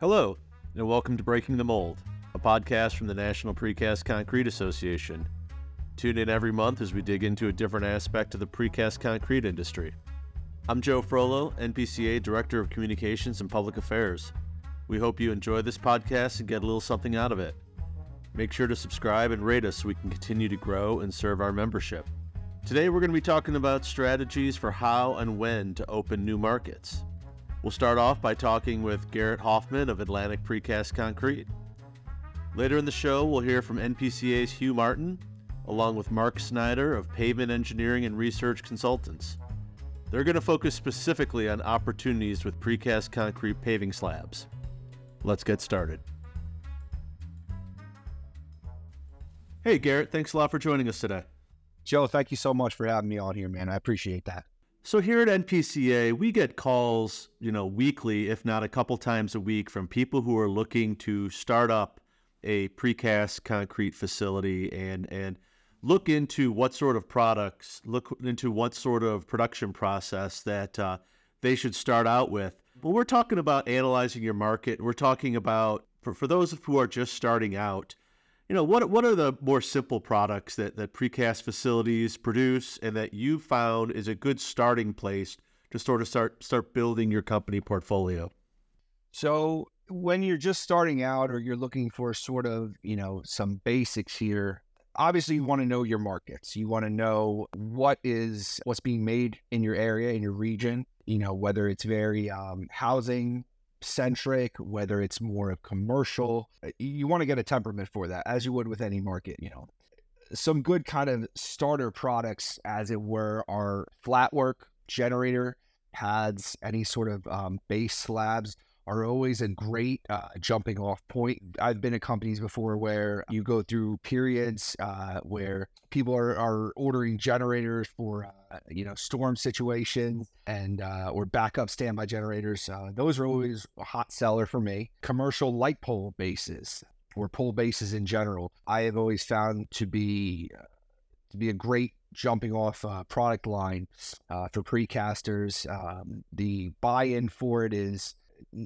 Hello, and welcome to Breaking the Mold, a podcast from the National Precast Concrete Association. Tune in every month as we dig into a different aspect of the precast concrete industry. I'm Joe Frollo, NPCA Director of Communications and Public Affairs. We hope you enjoy this podcast and get a little something out of it. Make sure to subscribe and rate us so we can continue to grow and serve our membership. Today, we're going to be talking about strategies for how and when to open new markets. We'll start off by talking with Garrett Hoffman of Atlantic Precast Concrete. Later in the show, we'll hear from NPCA's Hugh Martin, along with Mark Snyder of Pavement Engineering and Research Consultants. They're going to focus specifically on opportunities with precast concrete paving slabs. Let's get started. Hey, Garrett, thanks a lot for joining us today. Joe, thank you so much for having me on here, man. I appreciate that. So here at NPCA, we get calls, you know, weekly, if not a couple times a week, from people who are looking to start up a precast concrete facility and and look into what sort of products, look into what sort of production process that uh, they should start out with. But we're talking about analyzing your market. We're talking about for, for those who are just starting out, you know, what what are the more simple products that, that precast facilities produce and that you found is a good starting place to sort of start start building your company portfolio? So when you're just starting out or you're looking for sort of, you know, some basics here, obviously you want to know your markets. You want to know what is what's being made in your area, in your region, you know, whether it's very um, housing centric, whether it's more of commercial. Uh, you want to get a temperament for that, as you would with any market, you know. Some good kind of starter products, as it were, are flat work, generator, pads, any sort of um, base slabs are always a great uh, jumping off point. I've been at companies before where you go through periods uh, where people are, are ordering generators for uh, you know storm situations and uh, or backup standby generators. Uh, those are always a hot seller for me. Commercial light pole bases or pole bases in general, I have always found to be uh, to be a great jumping off uh, product line uh, for precasters. Um, the buy-in for it is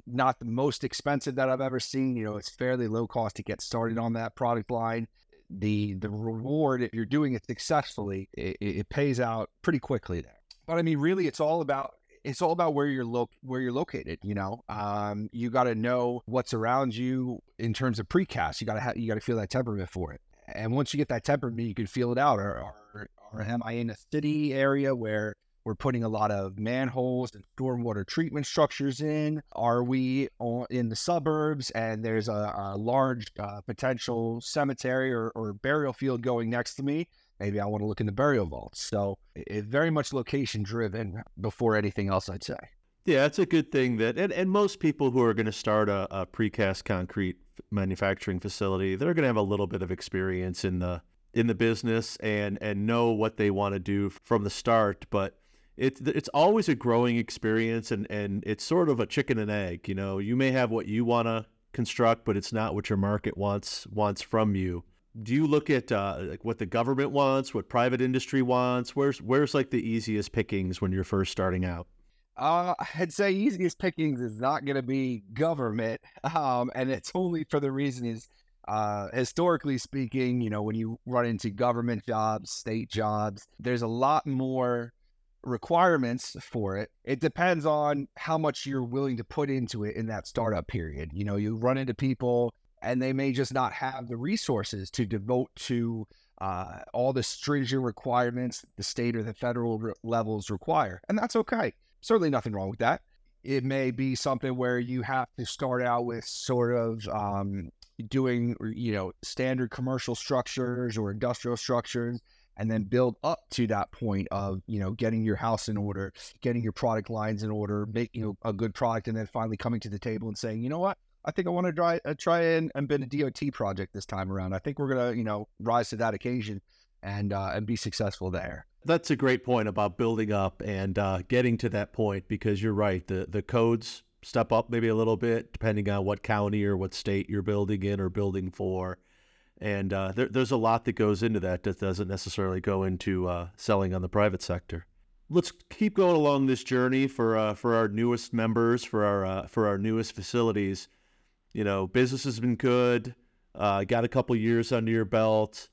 not the most expensive that I've ever seen. You know, it's fairly low cost to get started on that product line. The the reward if you're doing it successfully, it, it pays out pretty quickly there. But I mean, really, it's all about it's all about where you're lo- where you're located. You know, um, you got to know what's around you in terms of precast. You got to ha- you got to feel that temperament for it. And once you get that temperament, you can feel it out. Or, or, or am I in a city area where we're putting a lot of manholes and stormwater treatment structures in. Are we in the suburbs and there's a, a large uh, potential cemetery or, or, burial field going next to me? Maybe I want to look in the burial vaults. So it's very much location driven before anything else, I'd say. Yeah, it's a good thing that, and, and most people who are going to start a, a precast concrete manufacturing facility, they're going to have a little bit of experience in the in the business and and know what they want to do from the start. But it's it's always a growing experience and and it's sort of a chicken and egg you know? You may have what you want to construct but it's not what your market wants wants from you. Do you look at uh, like what the government wants what private industry wants? Where's where's like the easiest pickings when you're first starting out? Uh, I'd say easiest pickings is not going to be government, um, and it's only for the reason is, uh, historically speaking, you know, when you run into government jobs, state jobs, there's a lot more requirements for it. It depends on how much you're willing to put into it in that startup period. You know, you run into people and they may just not have the resources to devote to uh, all the stringent requirements the state or the federal re- levels require. And that's okay. Certainly nothing wrong with that. It may be something where you have to start out with sort of um, doing, you know, standard commercial structures or industrial structures and then build up to that point of you know getting your house in order getting your product lines in order making a good product and then finally coming to the table and saying you know what? I think i want to try, uh, try and, and a dot project this time around. I think we're going to you know rise to that occasion and uh, and be successful there. That's a great point about building up and uh, getting to that point because you're right the the codes step up maybe a little bit depending on what county or what state you're building in or building for and uh, there, there's a lot that goes into that that doesn't necessarily go into uh, selling on the private sector. Let's keep going along this journey for uh, for our newest members, for our uh, for our newest facilities. You know, business has been good. Uh, got a couple years under your belt.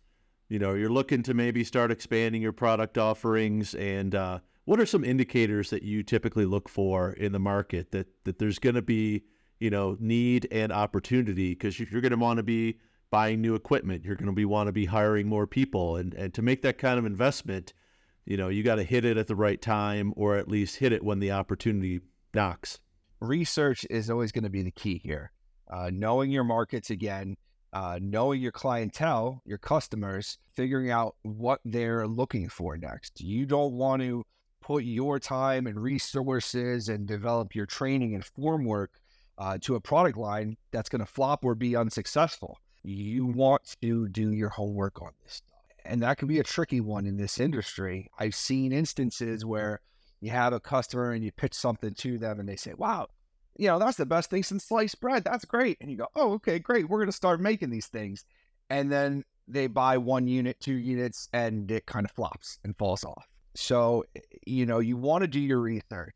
You know, you're looking to maybe start expanding your product offerings. And uh, what are some indicators that you typically look for in the market that that there's going to be, you know, need and opportunity? Because you're going to want to be buying new equipment, you're going to be want to be hiring more people, and and to make that kind of investment, you know, you got to hit it at the right time, or at least hit it when the opportunity knocks. Research is always going to be the key here. Uh, knowing your markets again, uh, knowing your clientele, your customers, figuring out what they're looking for next. You don't want to put your time and resources and develop your training and form work uh, to a product line that's going to flop or be unsuccessful. You want to do your homework on this stuff. And that can be a tricky one in this industry. I've seen instances where you have a customer and you pitch something to them and they say, wow, you know, that's the best thing since sliced bread. That's great. And you go, oh, okay, great. We're going to start making these things. And then they buy one unit, two units, and it kind of flops and falls off. So, eh, you know, you want to do your research.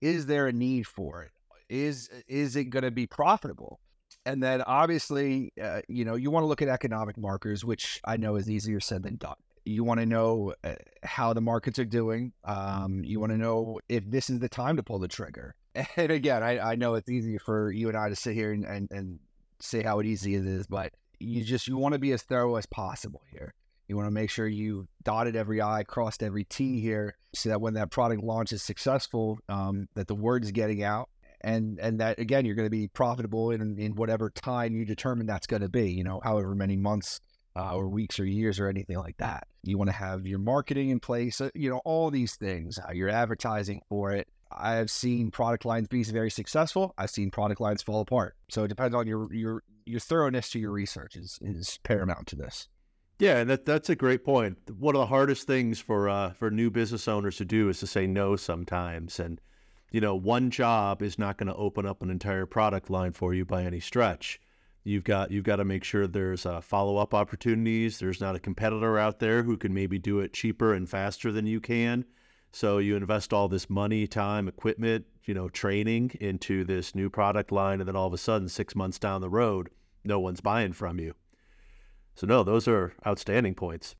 Is there a need for it? Is is it going to be profitable? And then obviously, uh, you know, you want to look at economic markers, which I know is easier said than done. You want to know uh, how the markets are doing. Um, you want to know if this is the time to pull the trigger. And again, I, I know it's easy for you and I to sit here and, and, and say how easy it is, but you just you want to be as thorough as possible here. You want to make sure you dotted every I, crossed every T here, so that when that product launch is successful, um, that the word is getting out, and and that again you're going to be profitable in in whatever time you determine that's going to be. You know, however many months uh, or weeks or years or anything like that. You want to have your marketing in place. Uh, you know, all these things. Uh, your advertising for it. I have seen product lines be very successful. I've seen product lines fall apart. So it depends on your your your thoroughness to your research is is paramount to this. Yeah, and that that's a great point. One of the hardest things for uh, for new business owners to do is to say no sometimes, and you know, one job is not going to open up an entire product line for you by any stretch. You've got you've got to make sure there's uh, follow up opportunities. There's not a competitor out there who can maybe do it cheaper and faster than you can. So you invest all this money, time, equipment, you know, training into this new product line, and then all of a sudden, six months down the road, no one's buying from you. So no, those are outstanding points.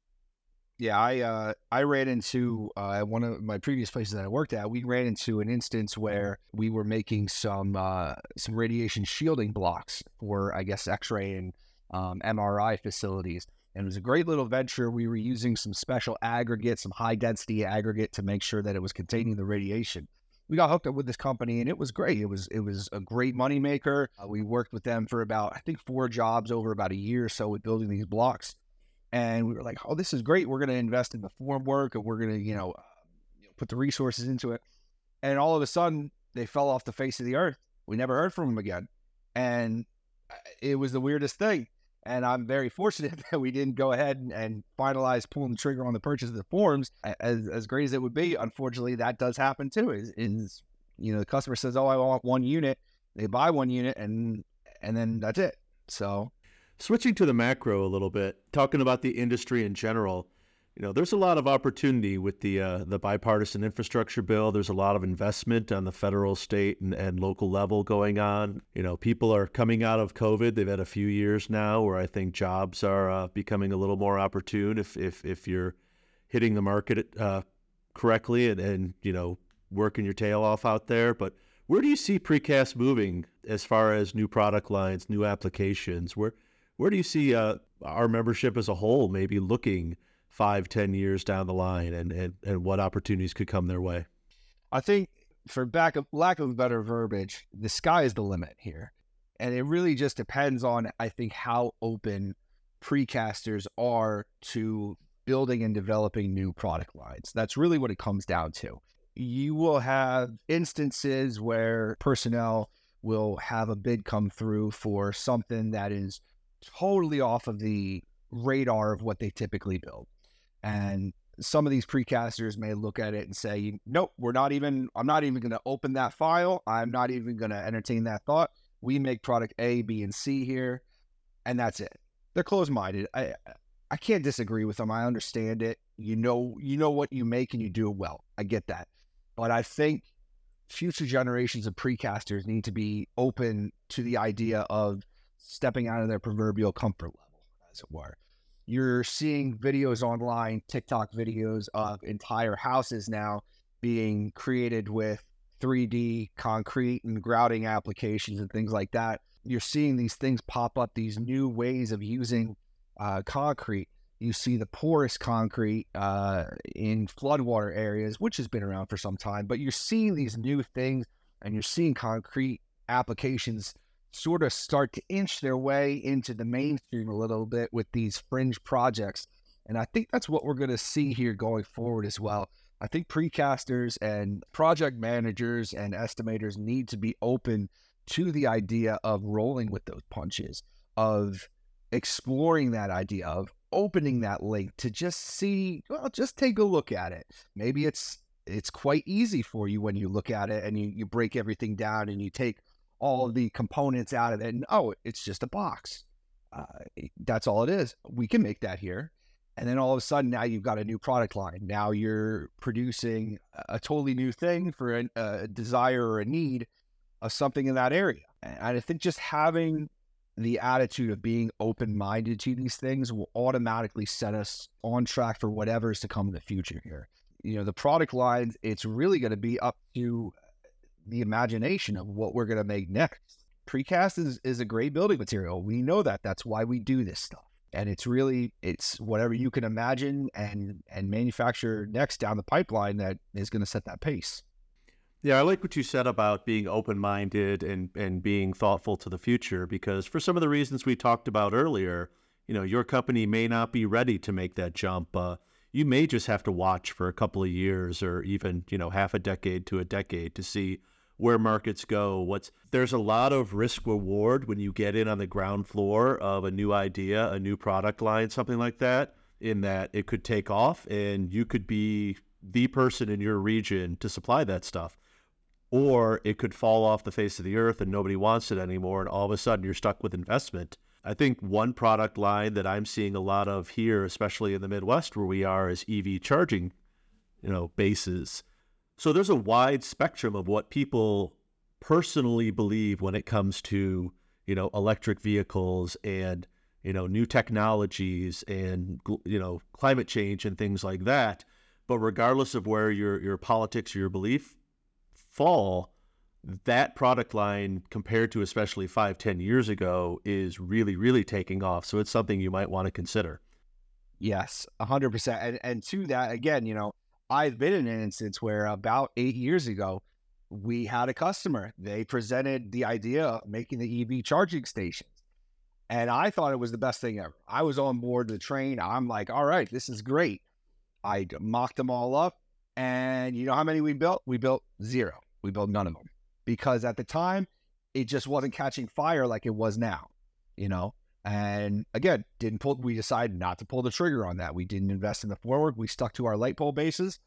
Yeah, I uh, I ran into uh, one of my previous places that I worked at. We ran into an instance where we were making some uh, some radiation shielding blocks for I guess X-ray and um, MRI facilities, and it was a great little venture. We were using some special aggregate, some high density aggregate, to make sure that it was containing the radiation. We got hooked up with this company, and it was great. It was it was a great moneymaker. Uh, we worked with them for about I think four jobs over about a year or so with building these blocks and we were like, "Oh, this is great. We're going to invest in the form work, and we're going to, you know, put the resources into it." And all of a sudden, they fell off the face of the earth. We never heard from them again, and uh, it was the weirdest thing. And I'm very fortunate that we didn't go ahead and, and finalize pulling the trigger on the purchase of the forms. As as great as it would be, unfortunately, that does happen too. Is is you know the customer says, "Oh, I want one unit," they buy one unit, and and then that's it. So Switching to the macro a little bit, talking about the industry in general, you know, there's a lot of opportunity with the uh, the bipartisan infrastructure bill. There's a lot of investment on the federal, state, and, and local level going on. You know, people are coming out of COVID. They've had a few years now where I think jobs are uh, becoming a little more opportune if if if you're hitting the market uh, correctly and and you know working your tail off out there. But where do you see precast moving as far as new product lines, new applications? Where where do you see uh, our membership as a whole maybe looking five, ten years down the line, and and and what opportunities could come their way? I think, for back of, lack of better verbiage, the sky is the limit here, and it really just depends on I think how open precasters are to building and developing new product lines. That's really what it comes down to. You will have instances where personnel will have a bid come through for something that is totally off of the radar of what they typically build. And some of these precasters may look at it and say, nope, we're not even, I'm not even going to open that file. I'm not even going to entertain that thought. We make product A, B, and C here, and that's it. They're closed minded. I, I can't disagree with them. I understand it. You know, you know what you make and you do it well. I get that. But I think future generations of precasters need to be open to the idea of stepping out of their proverbial comfort level, as it were. You're seeing videos online, TikTok videos of entire houses now being created with 3D concrete and grouting applications and things like that. You're seeing these things pop up, these new ways of using uh, concrete. You see the porous concrete uh, in floodwater areas, which has been around for some time, but you're seeing these new things and you're seeing concrete applications sort of start to inch their way into the mainstream a little bit with these fringe projects. And I think that's what we're going to see here going forward as well. I think precasters and project managers and estimators need to be open to the idea of rolling with those punches, of exploring that idea, of opening that link to just see, well, just take a look at it. Maybe it's it's quite easy for you when you look at it and you, you break everything down and you take all the components out of it and oh, it's just a box. Uh, that's all it is. We can make that here. And then all of a sudden, now you've got a new product line. Now you're producing a totally new thing for a, a desire or a need of something in that area. And I think just having the attitude of being open minded to these things will automatically set us on track for whatever is to come in the future here. You know, the product lines, it's really going to be up to the imagination of what we're going to make next. Precast is, is a great building material. We know that. That's why we do this stuff and it's really it's whatever you can imagine and and manufacture next down the pipeline that is going to set that pace yeah i like what you said about being open-minded and and being thoughtful to the future because for some of the reasons we talked about earlier you know your company may not be ready to make that jump uh, you may just have to watch for a couple of years or even you know half a decade to a decade to see where markets go. What's there's a lot of risk reward when you get in on the ground floor of a new idea, a new product line, something like that, in that it could take off and you could be the person in your region to supply that stuff. Or it could fall off the face of the earth and nobody wants it anymore and all of a sudden you're stuck with investment. I think one product line that I'm seeing a lot of here, especially in the Midwest where we are, is EV charging, you know, bases so there's a wide spectrum of what people personally believe when it comes to, you know, electric vehicles and, you know, new technologies and, you know, climate change and things like that. But regardless of where your, your politics or your belief fall, that product line compared to especially five, ten years ago is really, really taking off. So it's something you might want to consider. Yes, 100%. And, and to that, again, you know, I've been in an instance where about eight years ago, we had a customer. They presented the idea of making the EV charging stations. And I thought it was the best thing ever. I was on board the train. I'm like, all right, this is great. I mocked them all up. And you know how many we built? We built zero. We built none of them because at the time, it just wasn't catching fire like it was now, you know? And again, didn't pull. We decided not to pull the trigger on that. We didn't invest in the forward. We stuck to our light pole bases,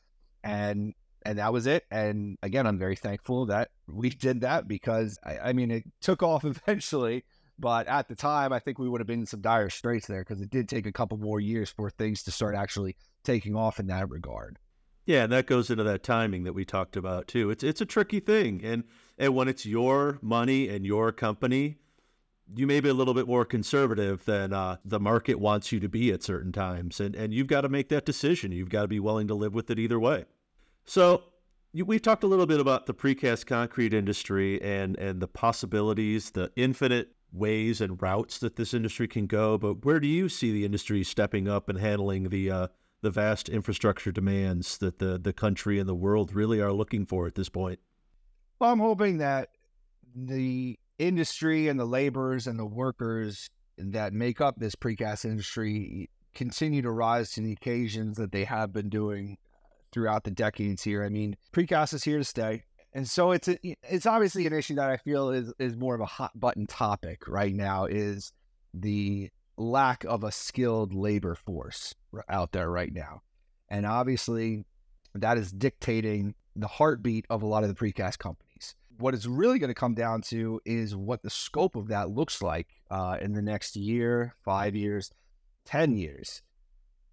and and that was it. And again, I'm very thankful that we did that because I, I mean, it took off eventually. But at the time, I think we would have been in some dire straits there because it did take a couple more years for things to start actually taking off in that regard. Yeah, and that goes into that timing that we talked about too. It's it's a tricky thing, and and when it's your money and your company, you may be a little bit more conservative than uh, the market wants you to be at certain times, and and you've got to make that decision. You've got to be willing to live with it either way. So you, we've talked a little bit about the precast concrete industry and and the possibilities, the infinite ways and routes that this industry can go. But where do you see the industry stepping up and handling the uh, the vast infrastructure demands that the the country and the world really are looking for at this point? Well, I'm hoping that the industry and the laborers and the workers that make up this precast industry continue to rise to the occasions that they have been doing throughout the decades here. I mean, precast is here to stay. And so it's a, it's obviously an issue that I feel is is more of a hot button topic right now is the lack of a skilled labor force out there right now. And obviously that is dictating the heartbeat of a lot of the precast companies what it's really going to come down to is what the scope of that looks like uh, in the next year, five years, 10 years.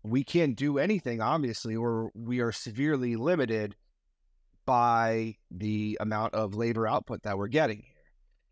We can't do anything, obviously, or we are severely limited by the amount of labor output that we're getting here.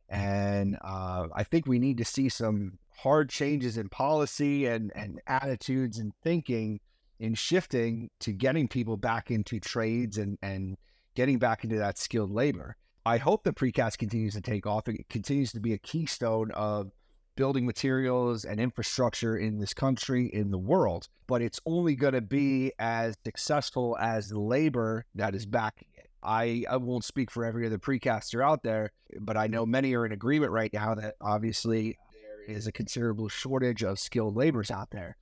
And uh, I think we need to see some hard changes in policy and, and attitudes and thinking in shifting to getting people back into trades and, and getting back into that skilled labor. I hope that precast continues to take off. It continues to be a keystone of building materials and infrastructure in this country, in the world. But it's only going to be as successful as the labor that is backing it. I, I won't speak for every other precaster out there, but I know many are in agreement right now that obviously there is a considerable shortage of skilled laborers out there.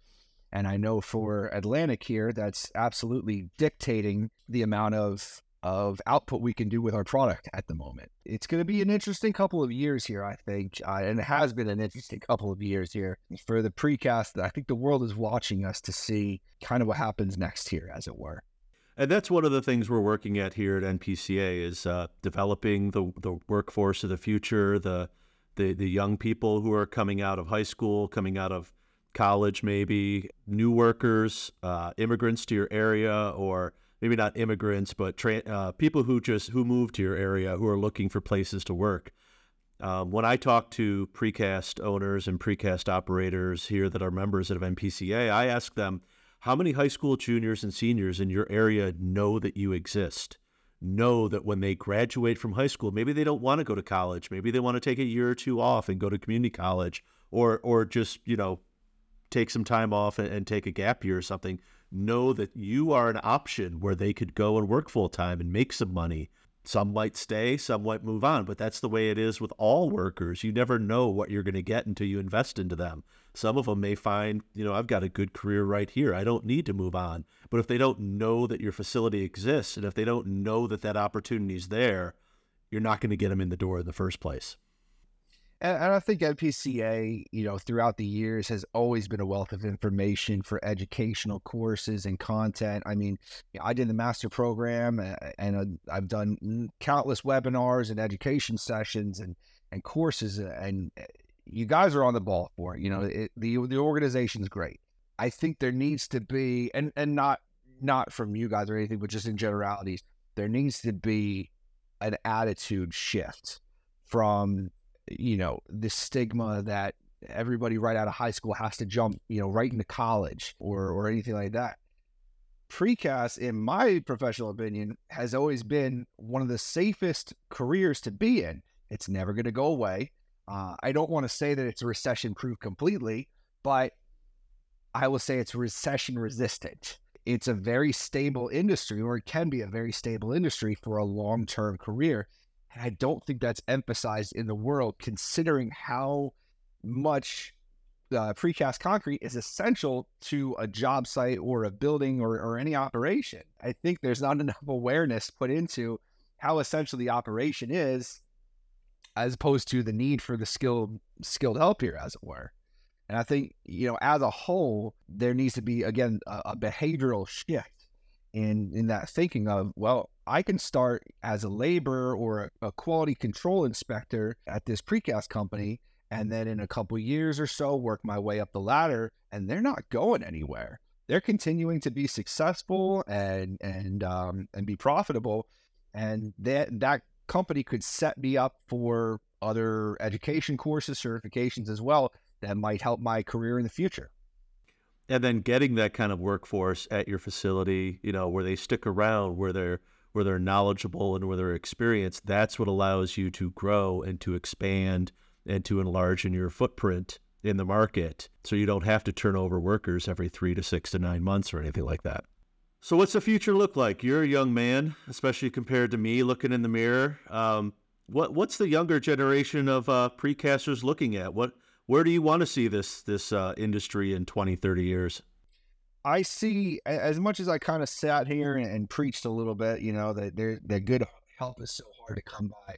And I know for Atlantic here, that's absolutely dictating the amount of of output we can do with our product at the moment. It's going to be an interesting couple of years here, I think, uh, and it has been an interesting couple of years here for the precast. I think the world is watching us to see kind of what happens next here, as it were. And that's one of the things we're working at here at NPCA is uh, developing the the workforce of the future, the the the young people who are coming out of high school, coming out of college, maybe new workers, uh, immigrants to your area, or maybe not immigrants, but tra- uh, people who just who moved to your area who are looking for places to work. Um, when I talk to precast owners and precast operators here that are members of NPCA, I ask them how many high school juniors and seniors in your area know that you exist. Know that when they graduate from high school, maybe they don't want to go to college. Maybe they want to take a year or two off and go to community college, or or just you know take some time off and, and take a gap year or something know that you are an option where they could go and work full time and make some money. Some might stay, some might move on, but that's the way it is with all workers. You never know what you're going to get until you invest into them. Some of them may find, you know, I've got a good career right here. I don't need to move on. But if they don't know that your facility exists and if they don't know that that opportunity is there, you're not going to get them in the door in the first place. And, and I think NPCA, you know, throughout the years has always been a wealth of information for educational courses and content. I mean, I did the master program and uh, I've done countless webinars and education sessions and, and courses and uh, you guys are on the ball for it. You know, it, the the organization is great. I think there needs to be, and and not not from you guys or anything, but just in generalities, there needs to be an attitude shift from you know, this stigma that everybody right out of high school has to jump, you know, right into college or or anything like that. Precast, in my professional opinion, has always been one of the safest careers to be in. It's never going to go away. Uh, I don't want to say that it's recession proof completely, but I will say it's recession resistant. It's a very stable industry, or it can be a very stable industry for a long term career. And I don't think that's emphasized in the world, considering how much uh, precast concrete is essential to a job site or a building or, or any operation. I think there's not enough awareness put into how essential the operation is, as opposed to the need for the skilled skilled help here, as it were. And I think you know, as a whole, there needs to be again a, a behavioral shift in in that thinking of well, I can start as a labor or a, a quality control inspector at this precast company, and then in a couple years or so, work my way up the ladder, and they're not going anywhere. They're continuing to be successful and and um, and be profitable, and that that company could set me up for other education courses, certifications as well that might help my career in the future and then getting that kind of workforce at your facility, you know, where they stick around, where they're where they're knowledgeable and where they're experienced, that's what allows you to grow and to expand and to enlarge in your footprint in the market. So you don't have to turn over workers every three to six to nine months or anything like that. So what's the future look like? You're a young man, especially compared to me looking in the mirror. Um, what what's the younger generation of uh, precasters looking at? What where do you want to see this this uh, industry in 20, 30 years? I see as much as I kind of sat here and, and preached a little bit, you know, that that good help is so hard to come by.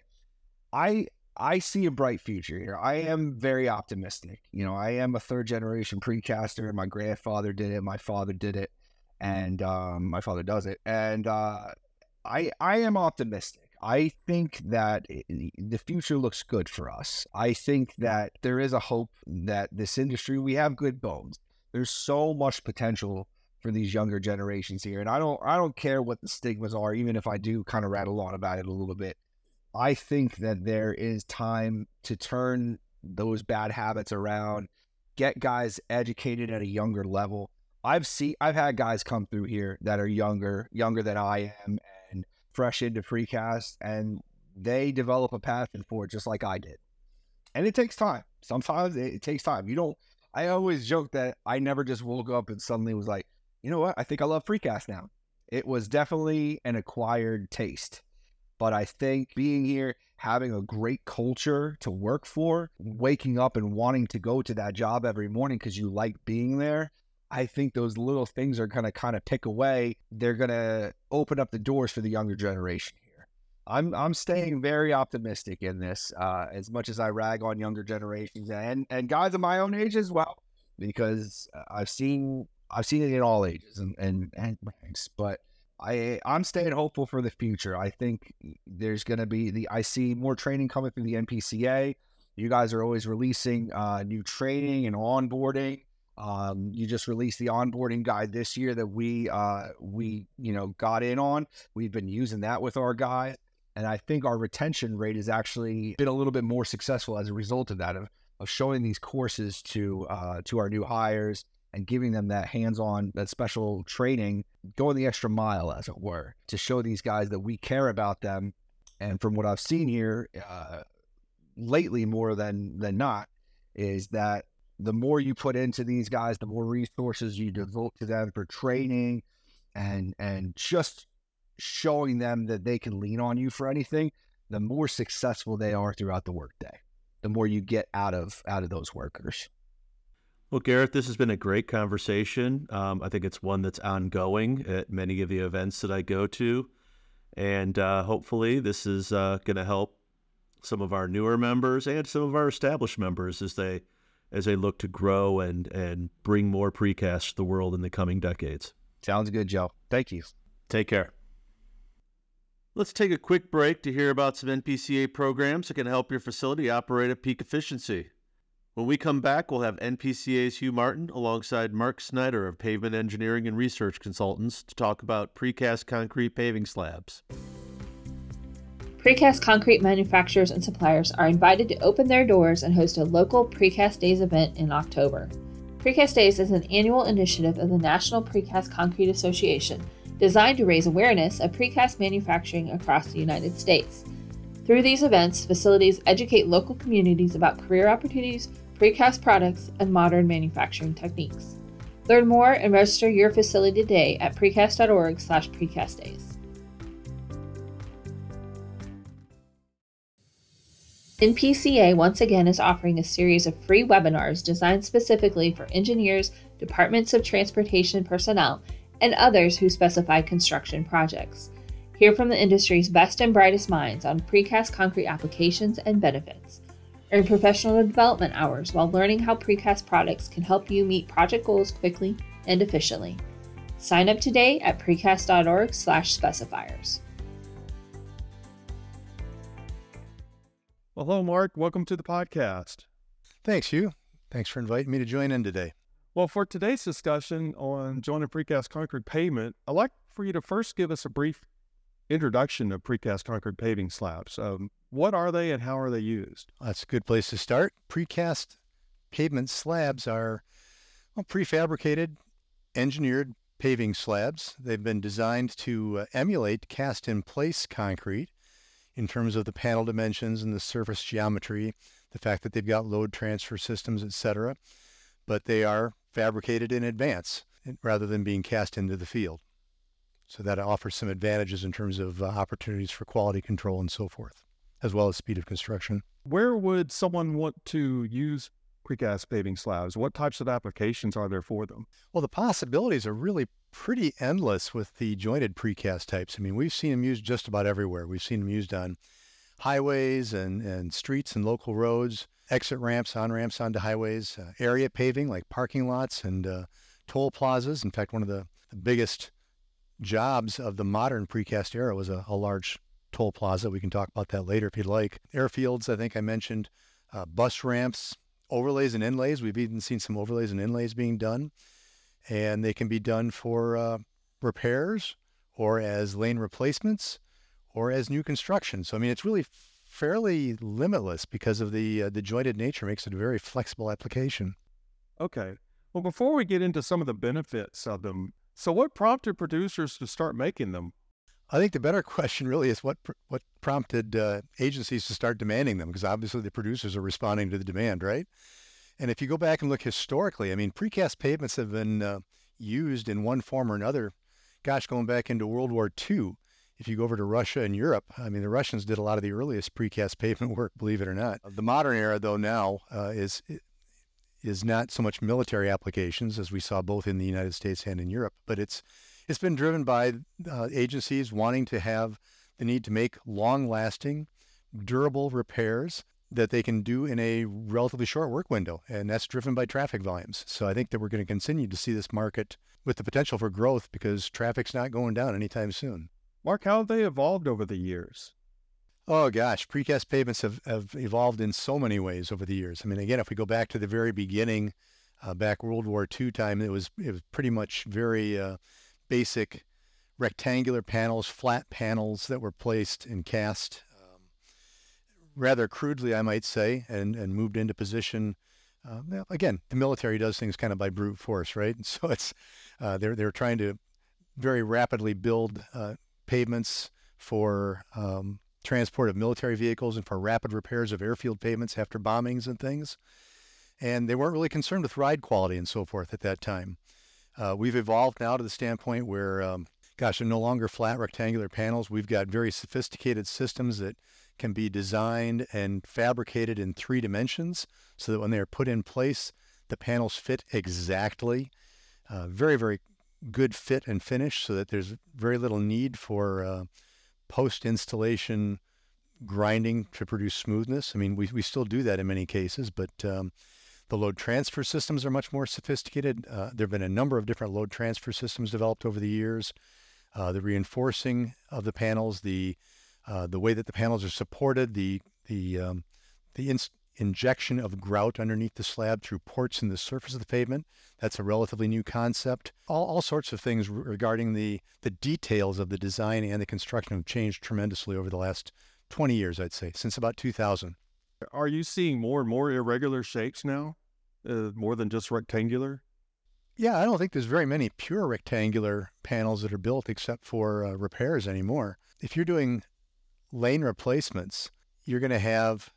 I I see a bright future here. I am very optimistic. You know, I am a third generation precaster. My grandfather did it. My father did it, and um, my father does it. And uh, I I am optimistic. I think that the future looks good for us. I think that there is a hope that this industry we have good bones there's so much potential for these younger generations here. And I don't I don't care what the stigmas are, even if I do kind of rattle on about it a little bit. I think that there is time to turn those bad habits around, get guys educated at a younger level. I've seen I've had guys come through here that are younger, younger than I am, fresh into precast, and they develop a passion for it just like I did. And it takes time. Sometimes it, it takes time. You don't. I always joke that I never just woke up and suddenly was like, you know what? I think I love precast now. It was definitely an acquired taste. But I think being here, having a great culture to work for, waking up and wanting to go to that job every morning because you like being there, I think those little things are going to kind of pick away. They're going to open up the doors for the younger generation here. I'm I'm staying very optimistic in this, uh, as much as I rag on younger generations and and guys of my own age as well, because I've seen I've seen it in all ages and and, and ranks, but I I'm staying hopeful for the future. I think there's going to be the I see more training coming through the NPCA. You guys are always releasing uh, new training and onboarding. Um, you just released the onboarding guide this year that we uh, we you know got in on. We've been using that with our guys, and I think our retention rate has actually been a little bit more successful as a result of that of, of showing these courses to uh, to our new hires and giving them that hands-on that special training going the extra mile as it were to show these guys that we care about them and from what i've seen here uh, lately more than than not is that the more you put into these guys the more resources you devote to them for training and and just showing them that they can lean on you for anything the more successful they are throughout the workday the more you get out of out of those workers well, Garrett, this has been a great conversation. Um, I think it's one that's ongoing at many of the events that I go to. And uh, hopefully, this is uh, going to help some of our newer members and some of our established members as they as they look to grow and and bring more precast to the world in the coming decades. Sounds good, Joe. Thank you. Take care. Let's take a quick break to hear about some NPCA programs that can help your facility operate at peak efficiency. When we come back, we'll have NPCA's Hugh Martin alongside Mark Snyder of Pavement Engineering and Research Consultants to talk about precast concrete paving slabs. Precast concrete manufacturers and suppliers are invited to open their doors and host a local Precast Days event in October. Precast Days is an annual initiative of the National Precast Concrete Association designed to raise awareness of precast manufacturing across the United States. Through these events, facilities educate local communities about career opportunities, precast products, and modern manufacturing techniques. Learn more and register your facility today at precast.org NPCA once again is offering a series of free webinars designed specifically for engineers, departments of transportation personnel, and others who specify construction projects. Hear from the industry's best and brightest minds on precast concrete applications and benefits. Earn professional development hours while learning how precast products can help you meet project goals quickly and efficiently. Sign up today at precast.org/specifiers. Well, hello, Mark. Welcome to the podcast. Thanks, Hugh. Thanks for inviting me to join in today. Well, for today's discussion on jointed precast concrete pavement, I'd like for you to first give us a brief introduction of precast concrete paving slabs. Um, what are they and how are they used? That's a good place to start. Precast pavement slabs are well, prefabricated, engineered paving slabs. They've been designed to uh, emulate cast in place concrete in terms of the panel dimensions and the surface geometry, the fact that they've got load transfer systems, etc. But they are fabricated in advance rather than being cast into the field. So that offers some advantages in terms of uh, opportunities for quality control and so forth, as well as speed of construction. Where would someone want to use precast paving slabs? What types of applications are there for them? Well, the possibilities are really pretty endless with the jointed precast types. I mean, we've seen them used just about everywhere. We've seen them used on highways and, and streets and local roads, exit ramps, on ramps onto highways, uh, area paving like parking lots and uh, toll plazas. In fact, one of the, the biggest jobs of the modern precast era was a, a, large toll plaza. We can talk about that later if you'd like. Airfields, I think I mentioned, uh, bus ramps, overlays and inlays. We've even seen some overlays and inlays being done. And they can be done for uh, repairs or as lane replacements or as new construction. So I mean, it's really fairly limitless because of the uh, the jointed nature makes it a very flexible application. Okay. Well, before we get into some of the benefits of them, so what prompted producers to start making them? I think the better question really is what what prompted uh, agencies to start demanding them because obviously the producers are responding to the demand, right? And if you go back and look historically, I mean, precast pavements have been uh, used in one form or another. Gosh, going back into World War II, if you go over to Russia and Europe, I mean, the Russians did a lot of the earliest precast pavement work, believe it or not. The modern era, though, now uh, is is not so much military applications as we saw both in the United States and in Europe, but it's it's been driven by uh, agencies wanting to have the need to make long-lasting, durable repairs that they can do in a relatively short work window, and that's driven by traffic volumes. So I think that we're going to continue to see this market with the potential for growth because traffic's not going down anytime soon. Mark, how have they evolved over the years? Oh gosh, precast pavements have, have evolved in so many ways over the years. I mean, again, if we go back to the very beginning, uh, back World War II time, it was it was pretty much very uh, basic rectangular panels, flat panels that were placed and cast rather crudely, I might say, and, and moved into position. Uh, again, the military does things kind of by brute force, right? And so it's uh, they're they're trying to very rapidly build uh, pavements for um, transport of military vehicles and for rapid repairs of airfield pavements after bombings and things. And they weren't really concerned with ride quality and so forth at that time. Uh, we've evolved now to the standpoint where, um, gosh, they're no longer flat rectangular panels. We've got very sophisticated systems that can be designed and fabricated in three dimensions so that when they are put in place, the panels fit exactly. Uh, very, very good fit and finish so that there's very little need for uh, post installation grinding to produce smoothness. I mean, we, we still do that in many cases, but um, the load transfer systems are much more sophisticated. Uh, there have been a number of different load transfer systems developed over the years. Uh, the reinforcing of the panels, the uh, the way that the panels are supported, the the um, the ins- injection of grout underneath the slab through ports in the surface of the pavement. That's a relatively new concept. All, all sorts of things regarding the, the details of the design and the construction have changed tremendously over the last 20 years, I'd say, since about 2000. Are you seeing more and more irregular shapes now, uh, more than just rectangular? Yeah, I don't think there's very many pure rectangular panels that are built except for uh, repairs anymore. If you're doing lane replacements, you're going to have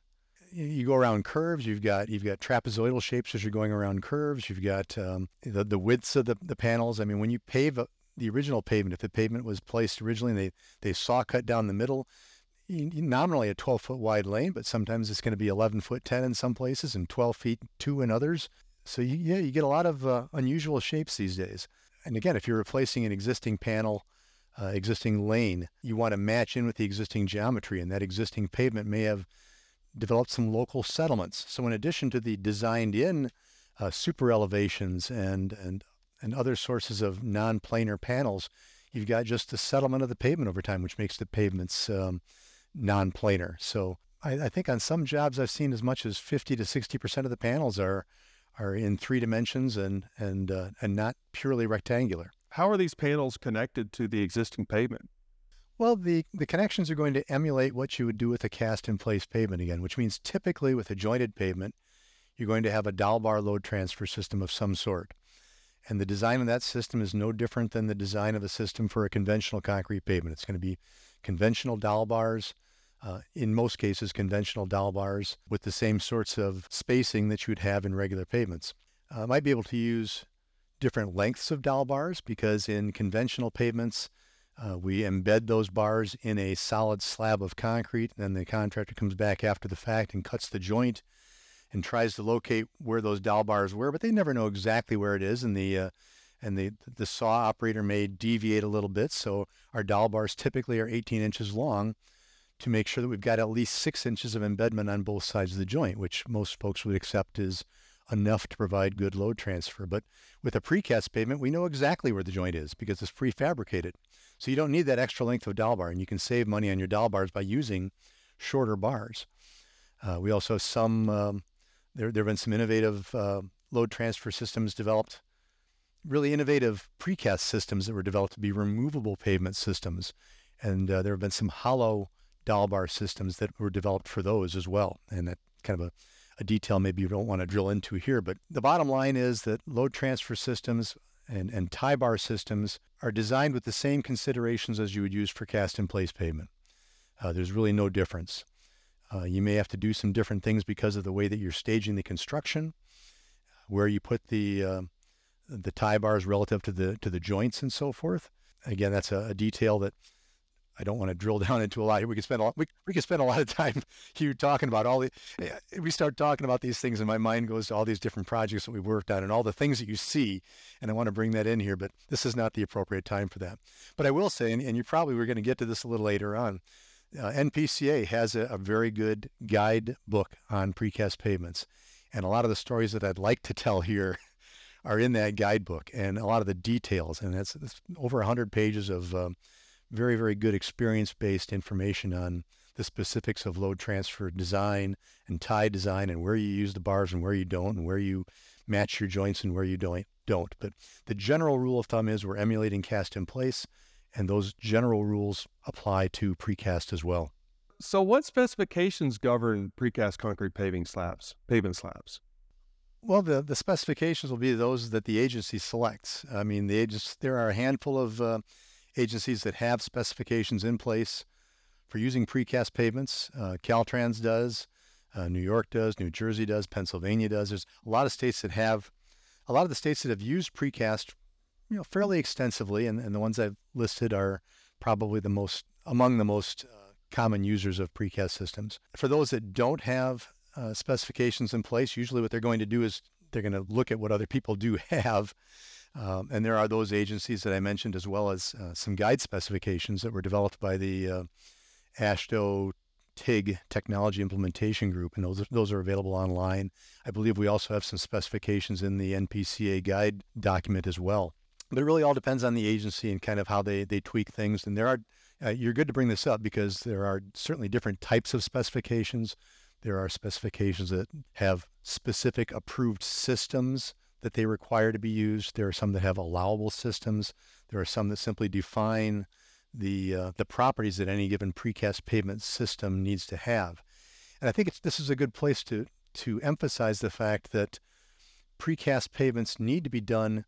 you go around curves. You've got you've got trapezoidal shapes as you're going around curves. You've got um, the the widths of the, the panels. I mean, when you pave a, the original pavement, if the pavement was placed originally, and they they saw cut down the middle, nominally a 12 foot wide lane, but sometimes it's going to be 11 foot 10 in some places and 12 feet two in others. So you, yeah, you get a lot of uh, unusual shapes these days. And again, if you're replacing an existing panel, uh, existing lane, you want to match in with the existing geometry, and that existing pavement may have developed some local settlements. So in addition to the designed-in uh, super elevations and and and other sources of non-planar panels, you've got just the settlement of the pavement over time, which makes the pavements um, non-planar. So I, I, think on some jobs I've seen as much as 50 to 60 percent of the panels are are in three dimensions and and uh, and not purely rectangular. How are these panels connected to the existing pavement? Well, the, the connections are going to emulate what you would do with a cast in place pavement again, which means typically with a jointed pavement, you're going to have a dowel bar load transfer system of some sort. And the design of that system is no different than the design of a system for a conventional concrete pavement. It's going to be conventional dowel bars, uh, in most cases, conventional dowel bars with the same sorts of spacing that you'd have in regular pavements. Uh, might be able to use different lengths of dowel bars because in conventional pavements, uh, we embed those bars in a solid slab of concrete. And Then the contractor comes back after the fact and cuts the joint and tries to locate where those dowel bars were, but they never know exactly where it is. And the uh, and the the saw operator may deviate a little bit. So our dowel bars typically are 18 inches long to make sure that we've got at least six inches of embedment on both sides of the joint, which most folks would accept is enough to provide good load transfer. But with a precast pavement, we know exactly where the joint is because it's prefabricated. So you don't need that extra length of dowel bar, and you can save money on your dowel bars by using shorter bars. Uh, we also have some, um, there, there have been some innovative uh, load transfer systems developed really innovative precast systems that were developed to be removable pavement systems. And uh, there have been some hollow dowel bar systems that were developed for those as well. And that kind of a, a detail maybe you don't want to drill into here. But the bottom line is that load transfer systems and, and tie bar systems are designed with the same considerations as you would use for cast in place pavement. Uh, there's really no difference. Uh, you may have to do some different things because of the way that you're staging the construction, where you put the uh, the tie bars relative to the to the joints and so forth. Again, that's a, a detail that I don't want to drill down into a lot. Here. We could spend a lot, we, we could spend a lot of time here talking about all the. Eh, we start talking about these things, and my mind goes to all these different projects that we've worked on and all the things that you see. And I want to bring that in here, but this is not the appropriate time for that. But I will say, and, and you probably were going to get to this a little later on. Uh, NPCA has a, a very good guide book on precast pavements, and a lot of the stories that I'd like to tell here are in that guidebook, and a lot of the details. And it's, it's over 100 pages of um, very, very good experience based information on the specifics of load transfer design and tie design and where you use the bars and where you don't and where you match your joints and where you don't don't. But the general rule of thumb is we're emulating cast in place and those general rules apply to precast as well. So what specifications govern precast concrete paving slabs, pavement slabs? Well, the, the specifications will be those that the agency selects. I mean, the there are a handful of uh, agencies that have specifications in place for using precast pavements. Uh, Caltrans does, uh, New York does, New Jersey does, Pennsylvania does. There's a lot of states that have, a lot of the states that have used precast, you know, fairly extensively, and, and the ones I've listed are probably the most among the most uh, common users of precast systems. For those that don't have uh, specifications in place, usually what they're going to do is they're going to look at what other people do have um, and there are those agencies that I mentioned, as well as uh, some guide specifications that were developed by the uh, AASHTO TIG Technology Implementation Group, and those those are available online. I believe we also have some specifications in the NPCA guide document as well. But it really all depends on the agency and kind of how they they tweak things. And there are uh, you're good to bring this up because there are certainly different types of specifications. There are specifications that have specific approved systems that they require to be used. There are some that have allowable systems. There are some that simply define the uh, the properties that any given precast pavement system needs to have. And I think this is a good place to to emphasize the fact that precast pavements need to be done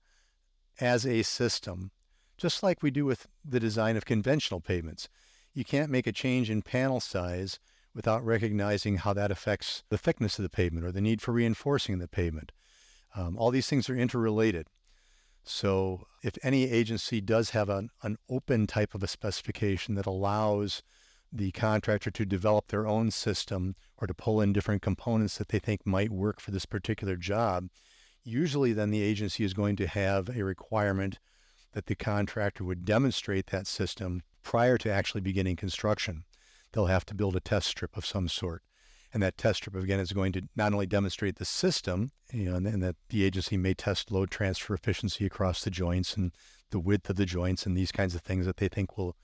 as a system, just like we do with the design of conventional pavements. You can't make a change in panel size without recognizing how that affects the thickness of the pavement or the need for reinforcing the pavement. Um, all these things are interrelated. So if any agency does have an, an open type of a specification that allows the contractor to develop their own system or to pull in different components that they think might work for this particular job, usually then the agency is going to have a requirement that the contractor would demonstrate that system prior to actually beginning construction. They'll have to build a test strip of some sort. And that test strip, again, is going to not only demonstrate the system, you know, and, and that the agency may test load transfer efficiency across the joints and the width of the joints and these kinds of things that they think will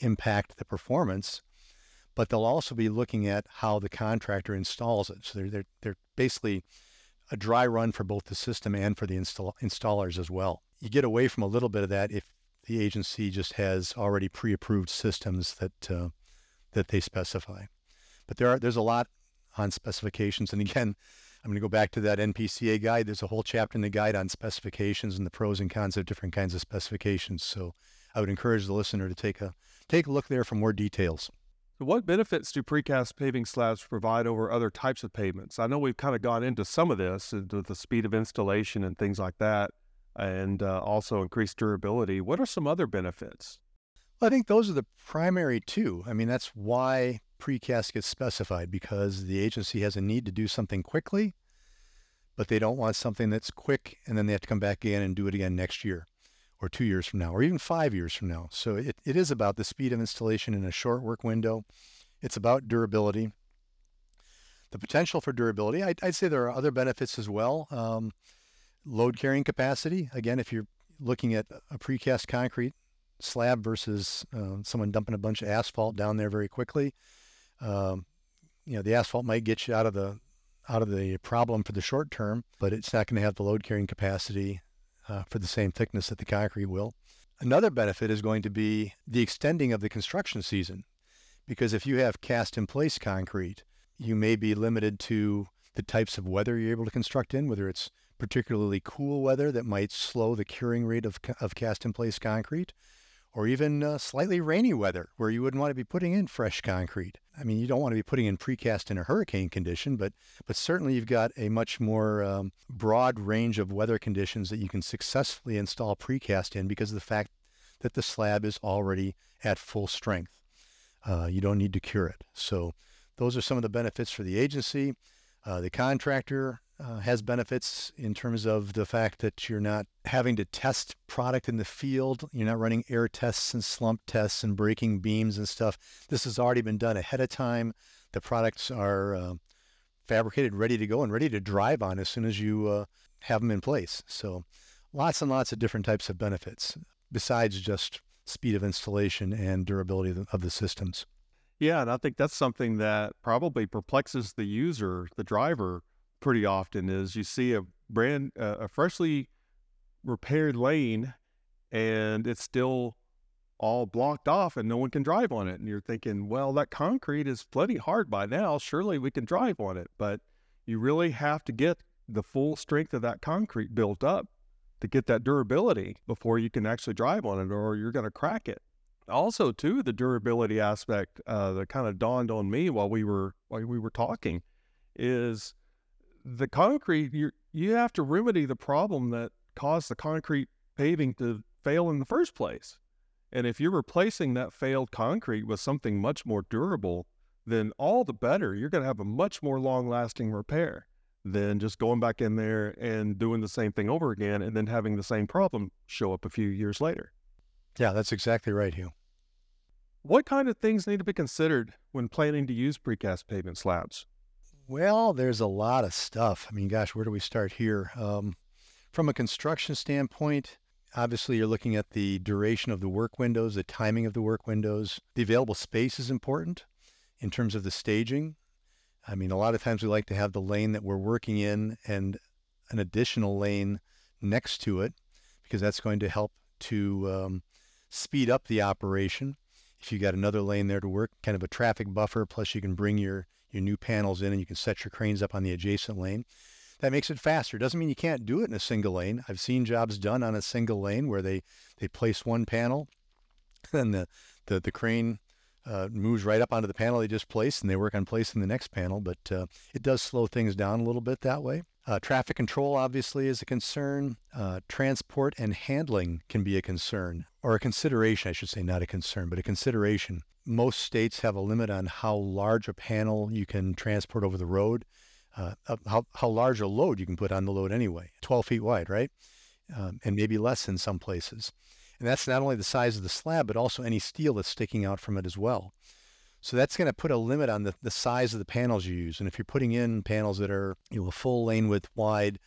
impact the performance. But they'll also be looking at how the contractor installs it. So they're, they're, they're basically a dry run for both the system and for the install, installers as well. You get away from a little bit of that if the agency just has already pre-approved systems that uh, that they specify. But there are there's a lot on specifications. And again, I'm going to go back to that NPCA guide. There's a whole chapter in the guide on specifications and the pros and cons of different kinds of specifications. So I would encourage the listener to take a take a look there for more details. So what benefits do precast paving slabs provide over other types of pavements? I know we've kind of gone into some of this, into the speed of installation and things like that, and uh, also increased durability. What are some other benefits? Well, I think those are the primary two. I mean, that's why precast gets specified because the agency has a need to do something quickly, but they don't want something that's quick and then they have to come back again and do it again next year or two years from now or even five years from now. So it, it is about the speed of installation in a short work window. It's about durability. The potential for durability, I'd, I'd say there are other benefits as well. Um, load carrying capacity. Again, if you're looking at a precast concrete slab versus uh, someone dumping a bunch of asphalt down there very quickly, um, you know, the asphalt might get you out of the out of the problem for the short term, but it's not going to have the load carrying capacity uh, for the same thickness that the concrete will. Another benefit is going to be the extending of the construction season, because if you have cast in place concrete, you may be limited to the types of weather you're able to construct in, whether it's particularly cool weather that might slow the curing rate of, of cast in place concrete, or even uh, slightly rainy weather where you wouldn't want to be putting in fresh concrete. I mean, you don't want to be putting in precast in a hurricane condition, but but certainly you've got a much more um, broad range of weather conditions that you can successfully install precast in because of the fact that the slab is already at full strength. Uh, you don't need to cure it. So those are some of the benefits for the agency. Uh, the contractor uh, has benefits in terms of the fact that you're not having to test product in the field. You're not running air tests and slump tests and breaking beams and stuff. This has already been done ahead of time. The products are uh, fabricated, ready to go, and ready to drive on as soon as you uh, have them in place. So lots and lots of different types of benefits besides just speed of installation and durability of the, of the systems. Yeah, and I think that's something that probably perplexes the user, the driver, pretty often is you see a brand uh, a freshly repaired lane and it's still all blocked off and no one can drive on it. And you're thinking well that concrete is plenty hard by now. Surely we can drive on it. But you really have to get the full strength of that concrete built up to get that durability before you can actually drive on it or you're going to crack it. Also too the durability aspect uh, that kind of dawned on me while we were while we were talking is the concrete you you have to remedy the problem that caused the concrete paving to fail in the first place. And if you're replacing that failed concrete with something much more durable, then all the better. You're going to have a much more long lasting repair than just going back in there and doing the same thing over again and then having the same problem show up a few years later. Yeah, that's exactly right, Hugh. What kind of things need to be considered when planning to use precast pavement slabs? Well, there's a lot of stuff. I mean, gosh, where do we start here? Um, from a construction standpoint, obviously you're looking at the duration of the work windows, the timing of the work windows. The available space is important in terms of the staging. I mean, a lot of times we like to have the lane that we're working in and an additional lane next to it because that's going to help to um, speed up the operation. If you got another lane there to work, kind of a traffic buffer, plus you can bring your your new panels in and you can set your cranes up on the adjacent lane. That makes it faster. Doesn't mean you can't do it in a single lane. I've seen jobs done on a single lane where they, they place one panel, then the, the, the crane uh, moves right up onto the panel they just placed and they work on placing the next panel, but uh, it does slow things down a little bit that way. Uh, traffic control obviously is a concern. Uh, transport and handling can be a concern or a consideration, I should say, not a concern, but a consideration most states have a limit on how large a panel you can transport over the road, uh, how, how large a load you can put on the load anyway, 12 feet wide, right? Um, and maybe less in some places. And that's not only the size of the slab, but also any steel that's sticking out from it as well. So that's going to put a limit on the, the size of the panels you use. And if you're putting in panels that are you know, a full lane width wide,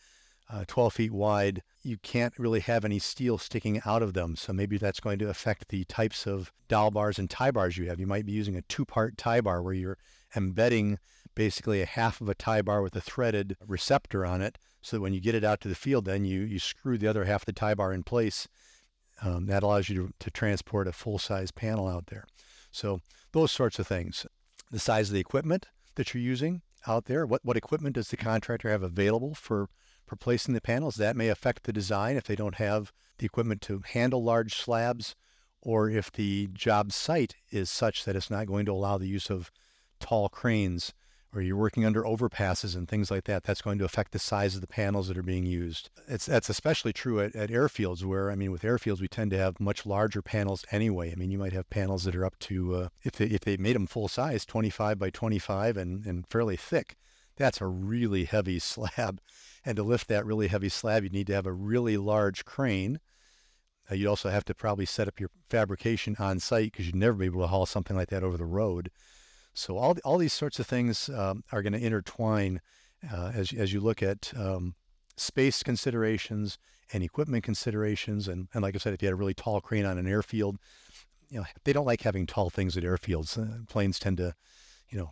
uh, 12 feet wide, you can't really have any steel sticking out of them. So maybe that's going to affect the types of dowel bars and tie bars you have. You might be using a two-part tie bar where you're embedding basically a half of a tie bar with a threaded receptor on it. So that when you get it out to the field, then you, you screw the other half of the tie bar in place. Um, that allows you to, to transport a full-size panel out there. So those sorts of things. The size of the equipment that you're using out there. What, what equipment does the contractor have available for for placing the panels. That may affect the design if they don't have the equipment to handle large slabs or if the job site is such that it's not going to allow the use of tall cranes or you're working under overpasses and things like that, that's going to affect the size of the panels that are being used. It's, that's especially true at, at airfields where, I mean, with airfields, we tend to have much larger panels anyway. I mean, you might have panels that are up to, uh, if, they, if they made them full size, 25 by 25 and, and fairly thick, that's a really heavy slab. And to lift that really heavy slab, you need to have a really large crane. Uh, you'd also have to probably set up your fabrication on site because you'd never be able to haul something like that over the road. So all, all these sorts of things um, are going to intertwine uh, as, as you look at um, space considerations and equipment considerations. And, and like I said, if you had a really tall crane on an airfield, you know, they don't like having tall things at airfields. Uh, planes tend to, you know,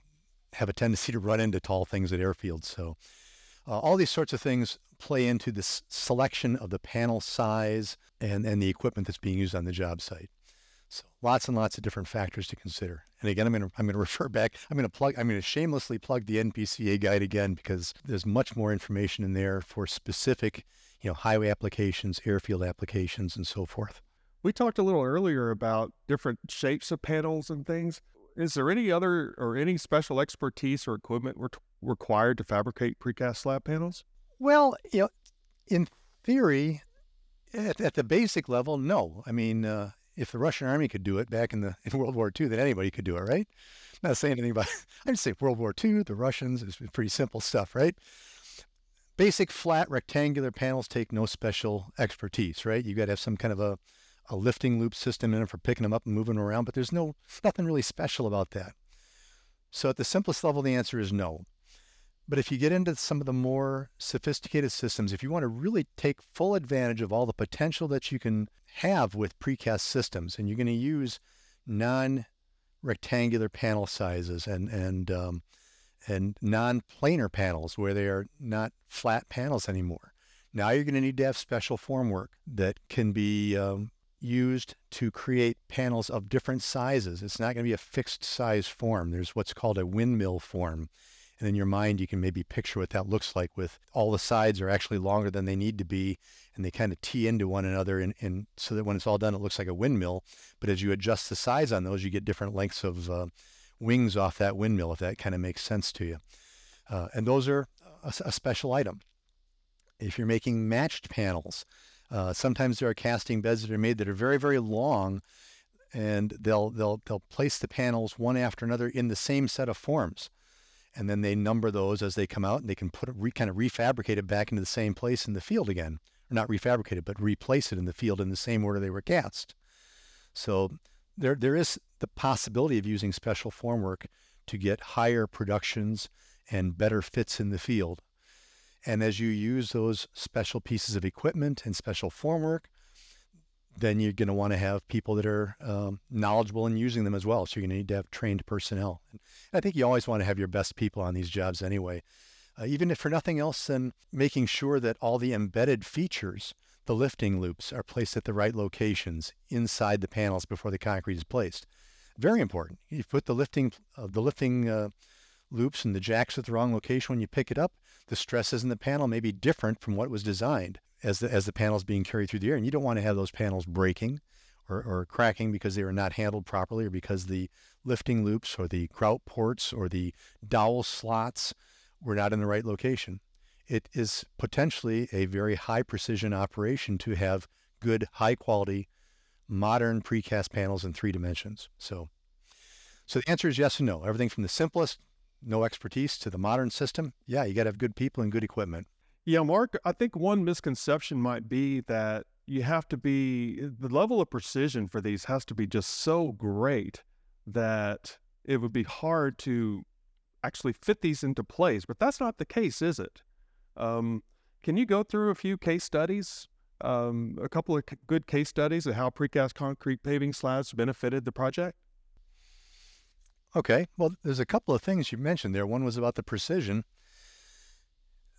have a tendency to run into tall things at airfields. So Uh, all these sorts of things play into the selection of the panel size and, and the equipment that's being used on the job site. So lots and lots of different factors to consider. And again, I'm going to I'm going to refer back. I'm going to plug. I'm going to shamelessly plug the NPCA guide again because there's much more information in there for specific, you know, highway applications, airfield applications, and so forth. We talked a little earlier about different shapes of panels and things. Is there any other or any special expertise or equipment re- required to fabricate precast slab panels? Well, you know, in theory, at, at the basic level, no. I mean, uh, if the Russian army could do it back in the in World War II, then anybody could do it, right? I'm not saying anything about. I just say World War II, the Russians. It's pretty simple stuff, right? Basic flat rectangular panels take no special expertise, right? You got to have some kind of a a lifting loop system in it for picking them up and moving them around, but there's no nothing really special about that. So at the simplest level, the answer is no. But if you get into some of the more sophisticated systems, if you want to really take full advantage of all the potential that you can have with precast systems, and you're going to use non-rectangular panel sizes and and um, and non-planar panels where they are not flat panels anymore. Now you're going to need to have special formwork that can be um, used to create panels of different sizes. It's not going to be a fixed size form. There's what's called a windmill form. And in your mind, you can maybe picture what that looks like with all the sides are actually longer than they need to be. And they kind of tee into one another. And, and so that when it's all done, it looks like a windmill. But as you adjust the size on those, you get different lengths of uh, wings off that windmill, if that kind of makes sense to you. Uh, and those are a, a special item. If you're making matched panels, uh, sometimes there are casting beds that are made that are very, very long, and they'll they'll they'll place the panels one after another in the same set of forms, and then they number those as they come out, and they can put it re, kind of refabricate it back into the same place in the field again, or not refabricate it, but replace it in the field in the same order they were cast. So there there is the possibility of using special formwork to get higher productions and better fits in the field. And as you use those special pieces of equipment and special formwork, then you're going to want to have people that are um, knowledgeable in using them as well. So you're going to need to have trained personnel. And I think you always want to have your best people on these jobs anyway, uh, even if for nothing else than making sure that all the embedded features, the lifting loops, are placed at the right locations inside the panels before the concrete is placed. Very important. You put the lifting, uh, the lifting uh, loops and the jacks at the wrong location when you pick it up, the stresses in the panel may be different from what was designed as the, as the panel is being carried through the air. And you don't want to have those panels breaking or, or cracking because they were not handled properly or because the lifting loops or the grout ports or the dowel slots were not in the right location. It is potentially a very high precision operation to have good, high quality, modern precast panels in three dimensions. So, so the answer is yes and no. Everything from the simplest no expertise to the modern system, yeah, you got to have good people and good equipment. Yeah, Mark, I think one misconception might be that you have to be, the level of precision for these has to be just so great that it would be hard to actually fit these into place. But that's not the case, is it? Um, can you go through a few case studies, um, a couple of c- good case studies of how precast concrete paving slabs benefited the project? Okay. Well, there's a couple of things you mentioned there. One was about the precision.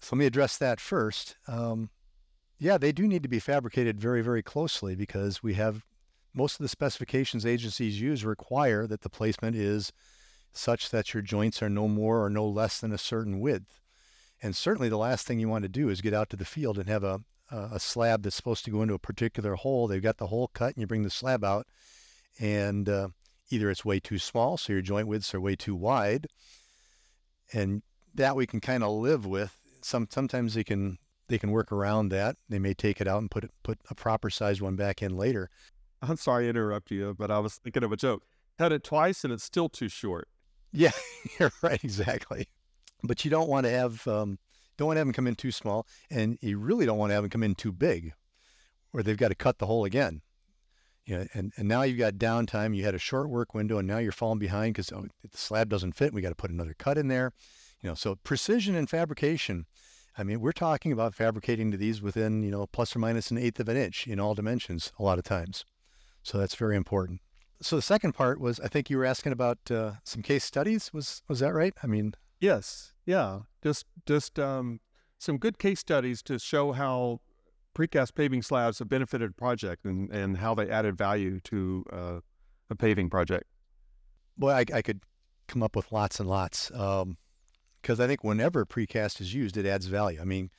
So let me address that first. Um, yeah, they do need to be fabricated very, very closely because we have most of the specifications agencies use require that the placement is such that your joints are no more or no less than a certain width. And certainly the last thing you want to do is get out to the field and have a, a slab that's supposed to go into a particular hole. They've got the hole cut and you bring the slab out and uh, either it's way too small, so your joint widths are way too wide, and that we can kind of live with. Some sometimes they can they can work around that. They may take it out and put it, put a proper sized one back in later. I'm sorry to interrupt you, but I was thinking of a joke. Cut it twice and it's still too short. Yeah, you're right, exactly. But you don't want to have um, don't want to have them come in too small, and you really don't want to have them come in too big, where they've got to cut the hole again you know, and, and now you've got downtime. You had a short work window, and now you're falling behind because oh, the slab doesn't fit. We got to put another cut in there. You know, so precision in fabrication. I mean, we're talking about fabricating to these within you know plus or minus an eighth of an inch in all dimensions a lot of times. So that's very important. So the second part was, I think you were asking about uh, some case studies. Was was that right? I mean, yes, yeah. Just just um, some good case studies to show how precast paving slabs have benefited a project and, and how they added value to uh, a paving project? Well, I, I, could come up with lots and lots because I think whenever precast is used, it adds value. I mean,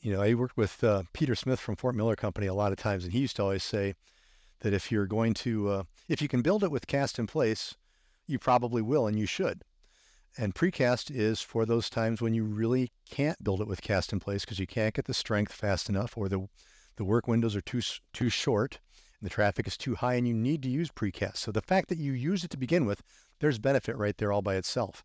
you know, I worked with uh, Peter Smith from Fort Miller Company a lot of times, and he used to always say that if you're going to, uh, if you can build it with cast in place, you probably will, and you should. And precast is for those times when you really can't build it with cast in place because you can't get the strength fast enough, or the the work windows are too too short, and the traffic is too high, and you need to use precast. So the fact that you use it to begin with, there's benefit right there all by itself.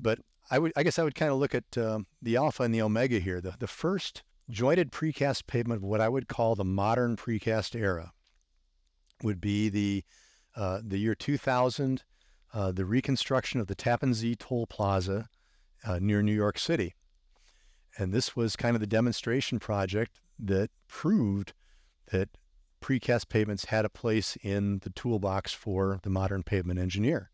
But I would, I guess, I would kind of look at um, the alpha and the omega here. The the first jointed precast pavement of what I would call the modern precast era would be the uh, the year 2000 uh, the reconstruction of the Tappan Zee Toll Plaza uh, near New York City. And this was kind of the demonstration project that proved that precast pavements had a place in the toolbox for the modern pavement engineer.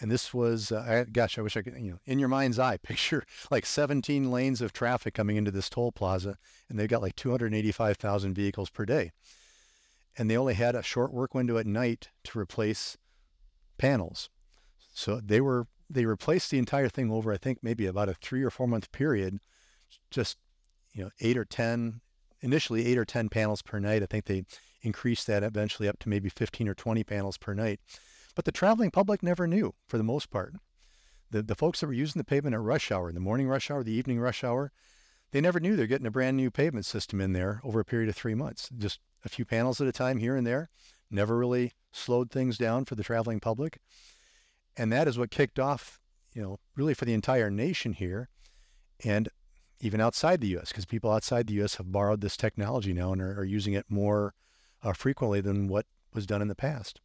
And this was, uh, gosh, I wish I could, you know, in your mind's eye, picture like 17 lanes of traffic coming into this toll plaza, and they've got like 285,000 vehicles per day. And they only had a short work window at night to replace panels. So they were they replaced the entire thing over I think maybe about a three or four month period, just you know eight or ten initially eight or ten panels per night. I think they increased that eventually up to maybe 15 or 20 panels per night. But the traveling public never knew for the most part. The, the folks that were using the pavement at rush hour, the morning rush hour, the evening rush hour, they never knew they're getting a brand new pavement system in there over a period of three months. Just a few panels at a time here and there never really slowed things down for the traveling public. And that is what kicked off, you know, really for the entire nation here and even outside the U.S., because people outside the U.S. have borrowed this technology now and are, are using it more uh, frequently than what was done in the past.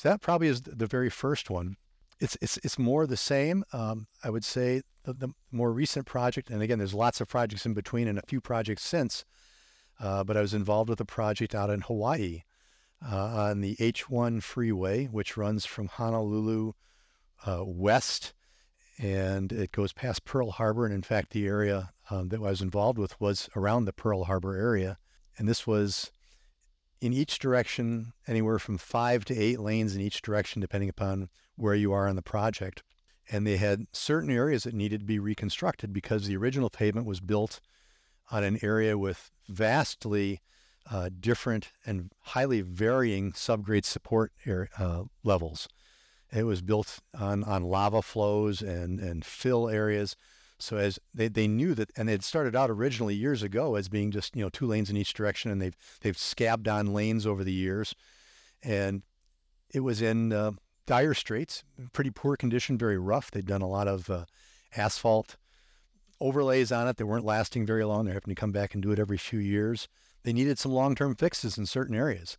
So that probably is the very first one. It's it's it's more the same. Um, I would say the, the, more recent project, and again, there's lots of projects in between and a few projects since. Uh, but I was involved with a project out in Hawaii uh, on the H1 freeway, which runs from Honolulu uh, west and it goes past Pearl Harbor. And in fact, the area um, that I was involved with was around the Pearl Harbor area. And this was in each direction, anywhere from five to eight lanes in each direction, depending upon where you are on the project. And they had certain areas that needed to be reconstructed because the original pavement was built on an area with vastly uh, different and highly varying subgrade support air, uh, levels. It was built on, on lava flows and, and fill areas. So as they, they knew that, and it started out originally years ago as being just you know two lanes in each direction, and they've they've scabbed on lanes over the years, and it was in uh, dire straits, pretty poor condition, very rough. They'd done a lot of uh, asphalt overlays on it. They weren't lasting very long. They're having to come back and do it every few years they needed some long-term fixes in certain areas.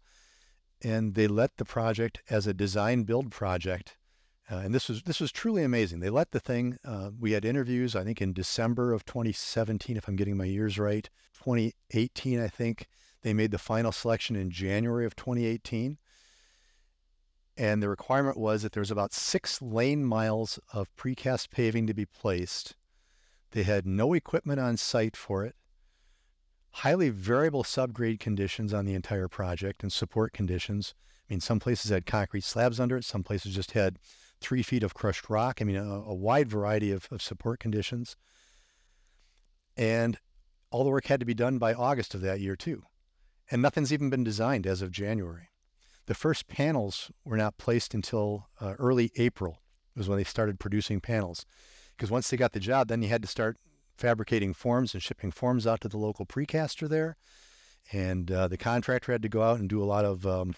And they let the project as a design build project. Uh, and this was this was truly amazing. They let the thing. Uh, we had interviews. I think in December of 2017, if I'm getting my years right. 2018, I think they made the final selection in January of 2018. And the requirement was that there was about six lane miles of precast paving to be placed. They had no equipment on site for it highly variable subgrade conditions on the entire project and support conditions. I mean, some places had concrete slabs under it, some places just had three feet of crushed rock. I mean, a, a wide variety of, of support conditions. And all the work had to be done by August of that year, too. And nothing's even been designed as of January. The first panels were not placed until uh, early April, was when they started producing panels. Because once they got the job, then you had to start fabricating forms and shipping forms out to the local precaster there. And uh, the contractor had to go out and do a lot of, um,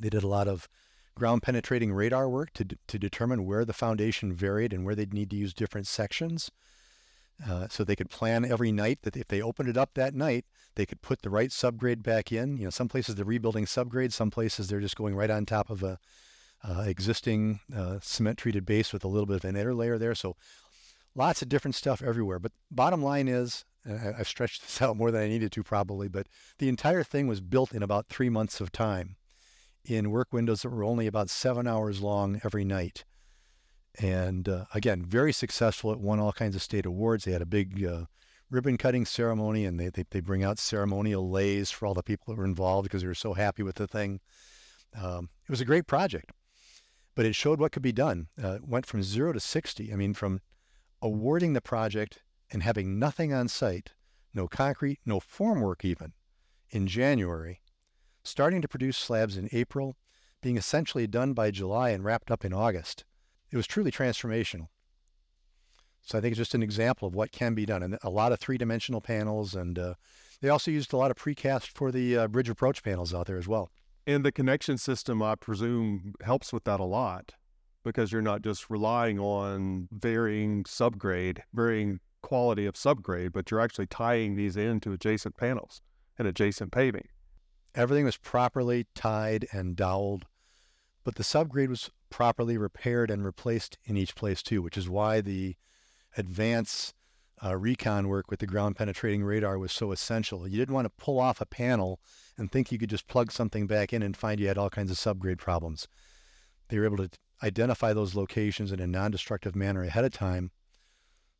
they did a lot of ground penetrating radar work to, to determine where the foundation varied and where they'd need to use different sections. Uh, so they could plan every night that if they opened it up that night, they could put the right subgrade back in. You know, some places they're rebuilding subgrade, some places they're just going right on top of a uh, existing uh, cement treated base with a little bit of an inner layer there. So lots of different stuff everywhere. But bottom line is, I've stretched this out more than I needed to probably, but the entire thing was built in about three months of time in work windows that were only about seven hours long every night. And uh, again, very successful. It won all kinds of state awards. They had a big uh, ribbon cutting ceremony and they, they, they, bring out ceremonial leis for all the people that were involved because they were so happy with the thing. Um, it was a great project, but it showed what could be done. Uh, went from zero to 60. I mean, from awarding the project and having nothing on site, no concrete, no formwork even, in January, starting to produce slabs in April, being essentially done by July and wrapped up in August. It was truly transformational. So I think it's just an example of what can be done. And a lot of three-dimensional panels, and uh, they also used a lot of precast for the uh, bridge approach panels out there as well. And the connection system, I presume, helps with that a lot because you're not just relying on varying subgrade, varying quality of subgrade, but you're actually tying these into adjacent panels and adjacent paving. Everything was properly tied and doweled, but the subgrade was properly repaired and replaced in each place too, which is why the advance uh, recon work with the ground penetrating radar was so essential. You didn't want to pull off a panel and think you could just plug something back in and find you had all kinds of subgrade problems. They were able to identify those locations in a non-destructive manner ahead of time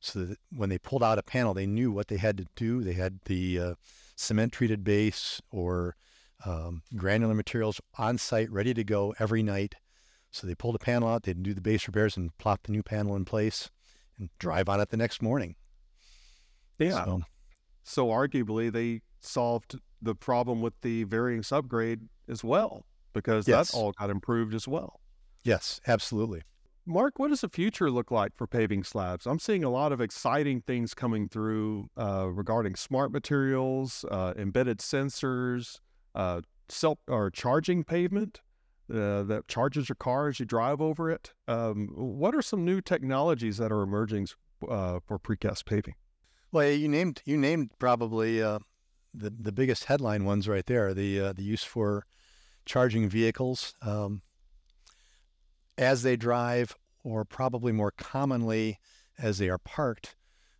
so that when they pulled out a panel, they knew what they had to do. They had the uh, cement treated base or um, granular materials on site ready to go every night. So they pulled a panel out, they'd do the base repairs and plop the new panel in place and drive on it the next morning. Yeah. So, so arguably they solved the problem with the varying subgrade as well because yes. that all got improved as well. Yes, absolutely. Mark, what does the future look like for paving slabs? I'm seeing a lot of exciting things coming through uh, regarding smart materials, uh, embedded sensors, uh, self or charging pavement uh, that charges your car as you drive over it. Um, what are some new technologies that are emerging uh, for precast paving? Well, you named you named probably uh, the the biggest headline ones right there. The the use for charging vehicles. Um, as they drive, or probably more commonly as they are parked.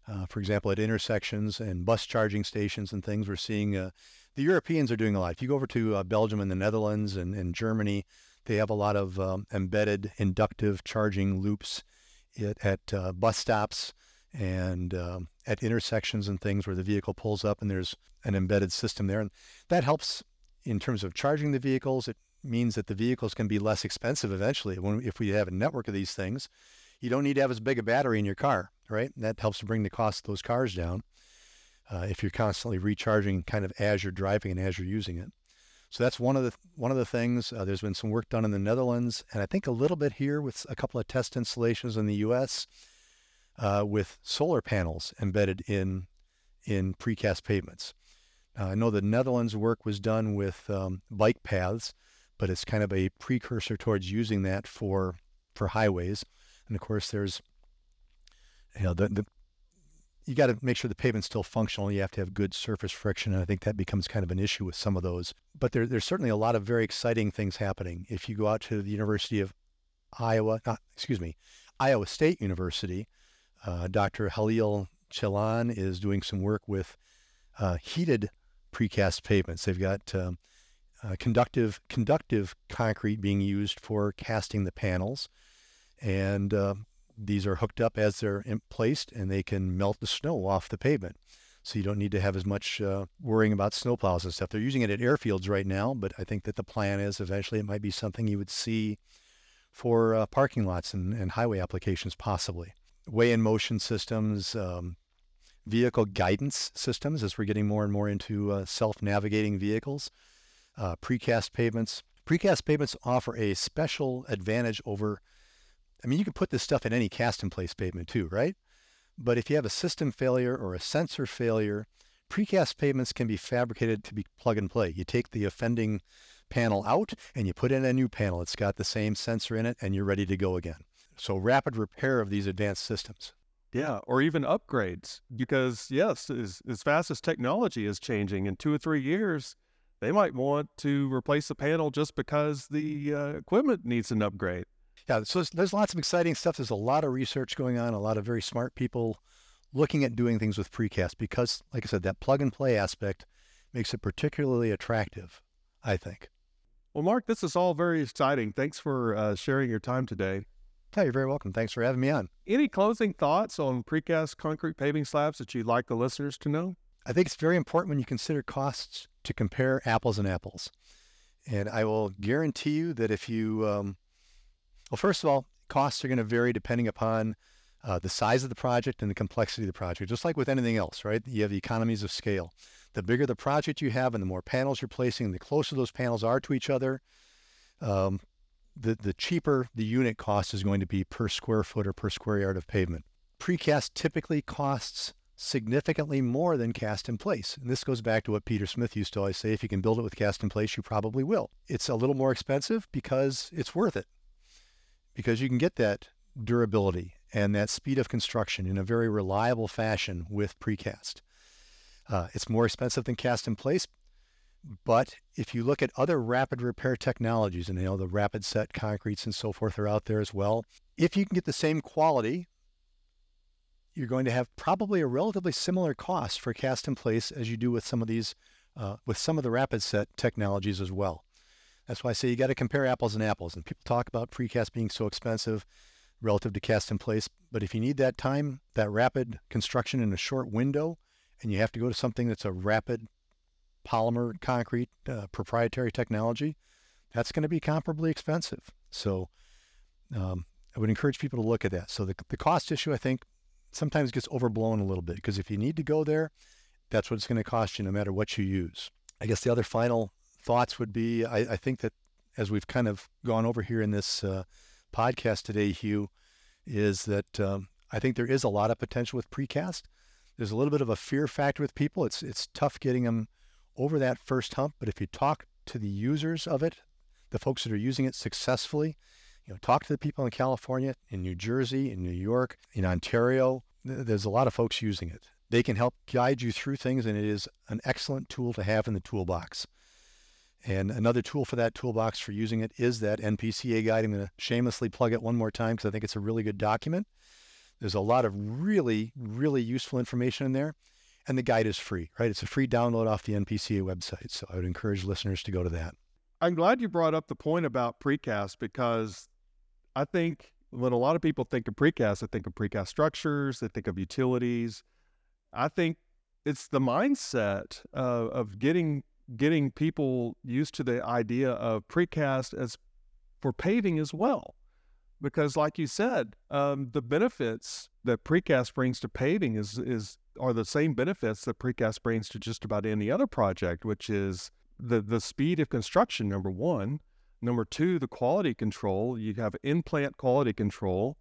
Uh, for example, at intersections and bus charging stations and things, we're seeing uh, the Europeans are doing a lot. If you go over to uh, Belgium and the Netherlands and, and, Germany, they have a lot of um, embedded inductive charging loops at, at uh, bus stops and um, at intersections and things where the vehicle pulls up and there's an embedded system there. And that helps in terms of charging the vehicles. It means that the vehicles can be less expensive eventually. When, if we have a network of these things, you don't need to have as big a battery in your car, right? And that helps to bring the cost of those cars down uh, if you're constantly recharging kind of as you're driving and as you're using it. So that's one of the one of the things. Uh, there's been some work done in the Netherlands, and I think a little bit here with a couple of test installations in the U.S. Uh, with solar panels embedded in in precast pavements. I know the Netherlands work was done with um, bike paths, but it's kind of a precursor towards using that for for highways. And of course, there's you know the, the you got to make sure the pavement's still functional. You have to have good surface friction, and I think that becomes kind of an issue with some of those. But there, there's certainly a lot of very exciting things happening. If you go out to the University of Iowa, not, excuse me, Iowa State University, uh, Dr. Halil Ceylan is doing some work with uh, heated precast pavements. They've got um, uh, conductive conductive concrete being used for casting the panels, and uh, these are hooked up as they're placed, and they can melt the snow off the pavement. So you don't need to have as much uh, worrying about snowplows and stuff. They're using it at airfields right now, but I think that the plan is eventually it might be something you would see for uh, parking lots and, and highway applications possibly. Weigh in motion systems, um, vehicle guidance systems as we're getting more and more into uh, self-navigating vehicles, uh, precast pavements. Precast pavements offer a special advantage over, I mean, you can put this stuff in any cast-in-place pavement too, right? But if you have a system failure or a sensor failure, precast pavements can be fabricated to be plug and play. You take the offending panel out and you put in a new panel. It's got the same sensor in it and you're ready to go again. So rapid repair of these advanced systems. Yeah, or even upgrades. Because yes, as, as fast as technology is changing, in two or three years, they might want to replace the panel just because the uh, equipment needs an upgrade. Yeah, so there's, there's lots of exciting stuff. There's a lot of research going on, a lot of very smart people looking at doing things with precast because, like I said, that plug and play aspect makes it particularly attractive, I think. Well, Mark, this is all very exciting. Thanks for uh, sharing your time today. Oh, you're very welcome. Thanks for having me on. Any closing thoughts on precast concrete paving slabs that you'd like the listeners to know? I think it's very important when you consider costs to compare apples and apples. And I will guarantee you that if you, um, well, first of all, costs are going to vary depending upon uh, the size of the project and the complexity of the project, just like with anything else, right? You have the economies of scale. The bigger the project you have and the more panels you're placing, the closer those panels are to each other, um, the, the cheaper the unit cost is going to be per square foot or per square yard of pavement. Precast typically costs significantly more than cast in place. And this goes back to what Peter Smith used to always say if you can build it with cast in place, you probably will. It's a little more expensive because it's worth it, because you can get that durability and that speed of construction in a very reliable fashion with precast. Uh, it's more expensive than cast in place, but if you look at other rapid repair technologies, and you know the rapid set concretes and so forth are out there as well, if you can get the same quality you're going to have probably a relatively similar cost for cast in place as you do with some of these, uh, with some of the rapid set technologies as well. That's why I say you got to compare apples and apples. And people talk about precast being so expensive relative to cast in place. But if you need that time, that rapid construction in a short window, and you have to go to something that's a rapid polymer concrete uh, proprietary technology, that's going to be comparably expensive. So um, I would encourage people to look at that. So the, the cost issue, I think, sometimes gets overblown a little bit because if you need to go there, that's what it's going to cost you no matter what you use. I guess the other final thoughts would be I, I think that as we've kind of gone over here in this uh, podcast today, Hugh, is that um, I think there is a lot of potential with precast. There's a little bit of a fear factor with people. It's it's tough getting them over that first hump. But if you talk to the users of it, the folks that are using it successfully, you know, talk to the people in California, in New Jersey, in New York, in Ontario. There's a lot of folks using it. They can help guide you through things, and it is an excellent tool to have in the toolbox. And another tool for that toolbox for using it is that NPCA guide. I'm going to shamelessly plug it one more time because I think it's a really good document. There's a lot of really, really useful information in there. And the guide is free, right? It's a free download off the NPCA website. So I would encourage listeners to go to that. I'm glad you brought up the point about precast because I think when a lot of people think of precast, they think of precast structures, they think of utilities. I think it's the mindset of getting getting people used to the idea of precast as for paving as well, because like you said, um, the benefits that precast brings to paving is is are the same benefits that precast brings to just about any other project, which is the the speed of construction. Number one, Number two, the quality control. You have in-plant quality control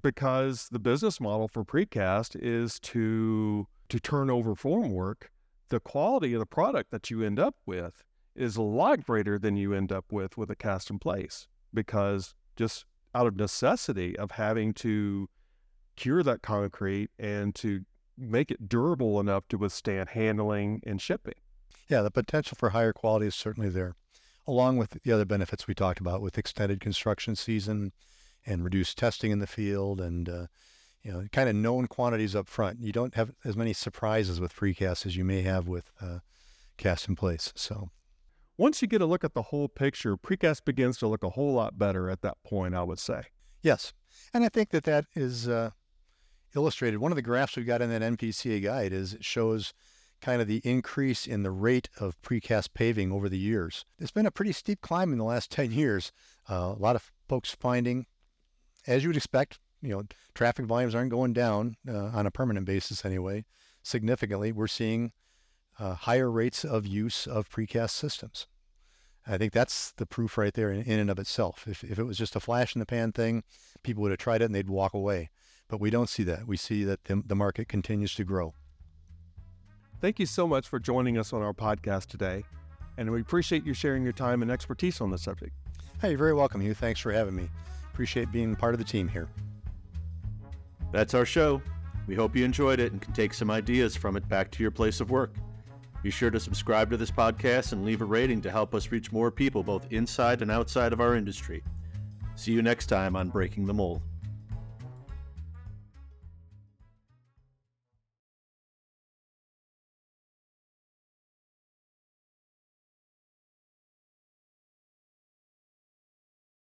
because the business model for precast is to to turn over formwork. The quality of the product that you end up with is a lot greater than you end up with with a cast in place because just out of necessity of having to cure that concrete and to make it durable enough to withstand handling and shipping. Yeah, the potential for higher quality is certainly there along with the other benefits we talked about with extended construction season and reduced testing in the field and uh, you know kind of known quantities up front. You don't have as many surprises with precast as you may have with uh, cast in place. So once you get a look at the whole picture, precast begins to look a whole lot better at that point. I would say. Yes, and I think that that is uh, illustrated. One of the graphs we've got in that NPCA guide is it shows kind of the increase in the rate of precast paving over the years. It's been a pretty steep climb in the last 10 years. Uh, a lot of folks finding, as you would expect, you know, traffic volumes aren't going down uh, on a permanent basis anyway, significantly. We're seeing uh, higher rates of use of precast systems. I think that's the proof right there in, in and of itself. If, if it was just a flash in the pan thing, people would have tried it and they'd walk away. But we don't see that. We see that the, the market continues to grow. Thank you so much for joining us on our podcast today, and we appreciate you sharing your time and expertise on the subject. Hey, you're very welcome, Hugh. Thanks for having me. Appreciate being part of the team here. That's our show. We hope you enjoyed it and can take some ideas from it back to your place of work. Be sure to subscribe to this podcast and leave a rating to help us reach more people both inside and outside of our industry. See you next time on Breaking the Mold.